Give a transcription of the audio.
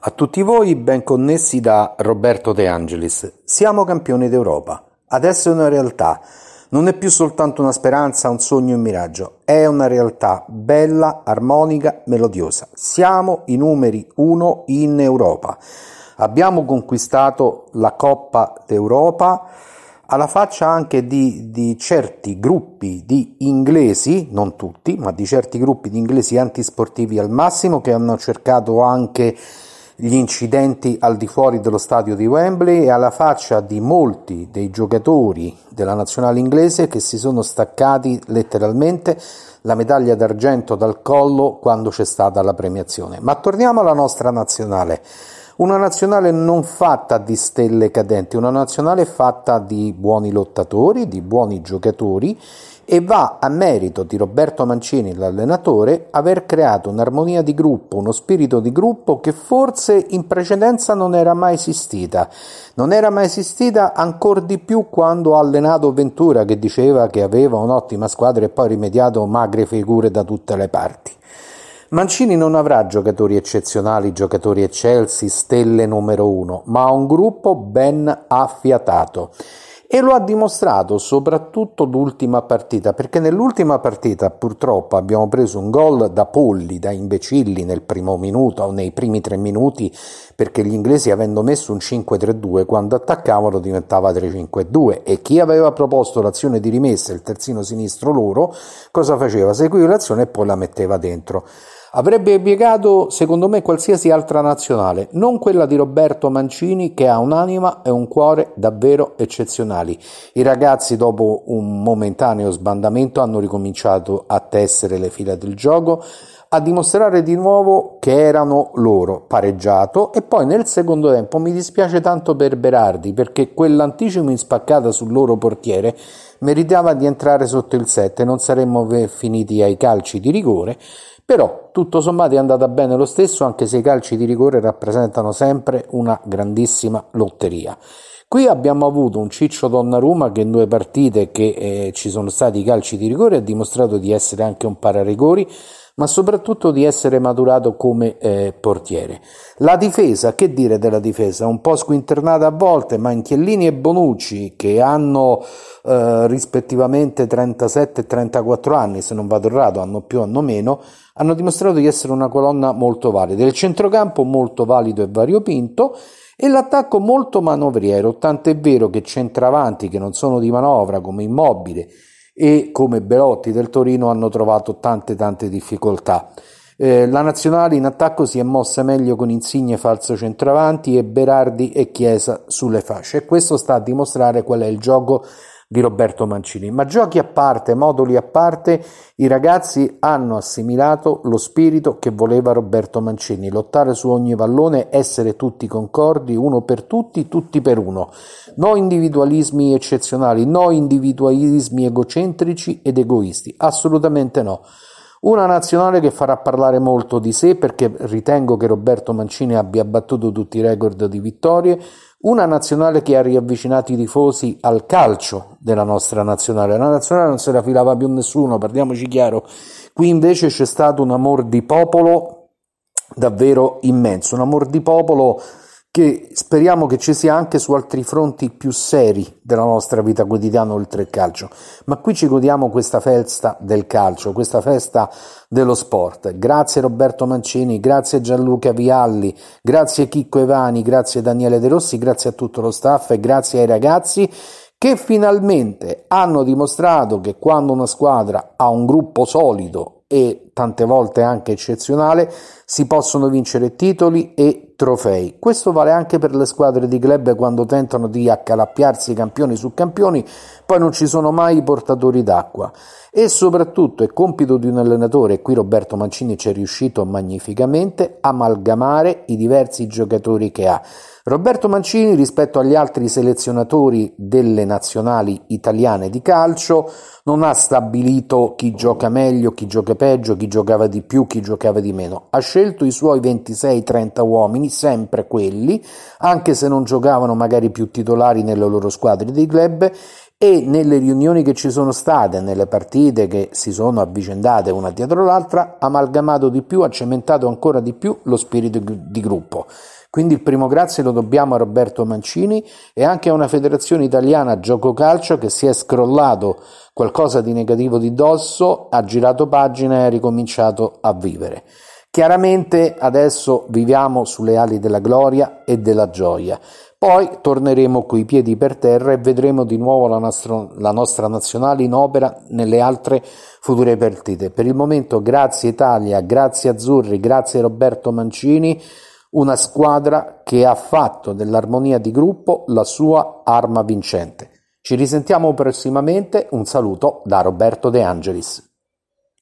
A tutti voi ben connessi da Roberto De Angelis. Siamo campioni d'Europa. Adesso è una realtà. Non è più soltanto una speranza, un sogno, un miraggio. È una realtà bella, armonica, melodiosa. Siamo i numeri uno in Europa. Abbiamo conquistato la Coppa d'Europa alla faccia anche di, di, certi gruppi di inglesi, non tutti, ma di certi gruppi di inglesi antisportivi al massimo che hanno cercato anche gli incidenti al di fuori dello stadio di Wembley e alla faccia di molti dei giocatori della nazionale inglese che si sono staccati letteralmente la medaglia d'argento dal collo quando c'è stata la premiazione. Ma torniamo alla nostra nazionale. Una nazionale non fatta di stelle cadenti, una nazionale fatta di buoni lottatori, di buoni giocatori e va a merito di Roberto Mancini, l'allenatore, aver creato un'armonia di gruppo, uno spirito di gruppo che forse in precedenza non era mai esistita. Non era mai esistita ancora di più quando ha allenato Ventura che diceva che aveva un'ottima squadra e poi rimediato magre figure da tutte le parti. Mancini non avrà giocatori eccezionali, giocatori eccelsi, stelle numero uno, ma ha un gruppo ben affiatato e lo ha dimostrato soprattutto l'ultima partita, perché nell'ultima partita purtroppo abbiamo preso un gol da polli, da imbecilli nel primo minuto o nei primi tre minuti, perché gli inglesi avendo messo un 5-3-2 quando attaccavano diventava 3-5-2 e chi aveva proposto l'azione di rimessa, il terzino sinistro loro, cosa faceva? Seguiva l'azione e poi la metteva dentro. Avrebbe piegato, secondo me, qualsiasi altra nazionale, non quella di Roberto Mancini che ha un'anima e un cuore davvero eccezionali. I ragazzi, dopo un momentaneo sbandamento, hanno ricominciato a tessere le fila del gioco, a dimostrare di nuovo che erano loro, pareggiato e poi nel secondo tempo mi dispiace tanto per Berardi perché quell'anticipo in spaccata sul loro portiere meritava di entrare sotto il 7, non saremmo finiti ai calci di rigore però tutto sommato è andata bene lo stesso, anche se i calci di rigore rappresentano sempre una grandissima lotteria. Qui abbiamo avuto un Ciccio Donnarumma che in due partite che eh, ci sono stati i calci di rigore ha dimostrato di essere anche un pararigori, ma soprattutto di essere maturato come eh, portiere. La difesa, che dire della difesa? Un po' squinternata a volte, ma Anchiellini e Bonucci, che hanno eh, rispettivamente 37 e 34 anni, se non vado errato, hanno più, hanno meno, hanno dimostrato di essere una colonna molto valida. Il centrocampo molto valido e variopinto e l'attacco molto manovriero, tant'è vero che centravanti che non sono di manovra come Immobile e come Belotti del Torino hanno trovato tante tante difficoltà. Eh, la nazionale in attacco si è mossa meglio con Insigne falso centravanti e Berardi e Chiesa sulle fasce e questo sta a dimostrare qual è il gioco di Roberto Mancini. Ma giochi a parte, moduli a parte, i ragazzi hanno assimilato lo spirito che voleva Roberto Mancini, lottare su ogni pallone, essere tutti concordi, uno per tutti, tutti per uno. No individualismi eccezionali, no individualismi egocentrici ed egoisti, assolutamente no. Una nazionale che farà parlare molto di sé perché ritengo che Roberto Mancini abbia battuto tutti i record di vittorie, una nazionale che ha riavvicinato i tifosi al calcio della nostra nazionale. La nazionale non se la filava più nessuno, parliamoci chiaro. Qui invece c'è stato un amor di popolo davvero immenso, un amor di popolo che speriamo che ci sia anche su altri fronti più seri della nostra vita quotidiana oltre il calcio. Ma qui ci godiamo questa festa del calcio, questa festa dello sport. Grazie Roberto Mancini, grazie Gianluca Vialli, grazie Chicco Evani, grazie Daniele De Rossi, grazie a tutto lo staff e grazie ai ragazzi che finalmente hanno dimostrato che quando una squadra ha un gruppo solido e tante volte anche eccezionale si possono vincere titoli e trofei. Questo vale anche per le squadre di club quando tentano di accalappiarsi campioni su campioni, poi non ci sono mai i portatori d'acqua. E soprattutto è compito di un allenatore, e qui Roberto Mancini ci è riuscito magnificamente, amalgamare i diversi giocatori che ha. Roberto Mancini rispetto agli altri selezionatori delle nazionali italiane di calcio non ha stabilito chi gioca meglio, chi gioca peggio, chi giocava di più, chi giocava di meno. Ha scelto i suoi 26-30 uomini, sempre quelli, anche se non giocavano magari più titolari nelle loro squadre di club e nelle riunioni che ci sono state, nelle partite che si sono avvicendate una dietro l'altra, amalgamato di più, ha cementato ancora di più lo spirito di gruppo. Quindi il primo grazie lo dobbiamo a Roberto Mancini e anche a una federazione italiana gioco calcio che si è scrollato qualcosa di negativo di dosso, ha girato pagina e ha ricominciato a vivere. Chiaramente adesso viviamo sulle ali della gloria e della gioia. Poi torneremo coi piedi per terra e vedremo di nuovo la, nostro, la nostra nazionale in opera nelle altre future partite. Per il momento grazie Italia, grazie Azzurri, grazie Roberto Mancini, una squadra che ha fatto dell'armonia di gruppo la sua arma vincente. Ci risentiamo prossimamente, un saluto da Roberto De Angelis.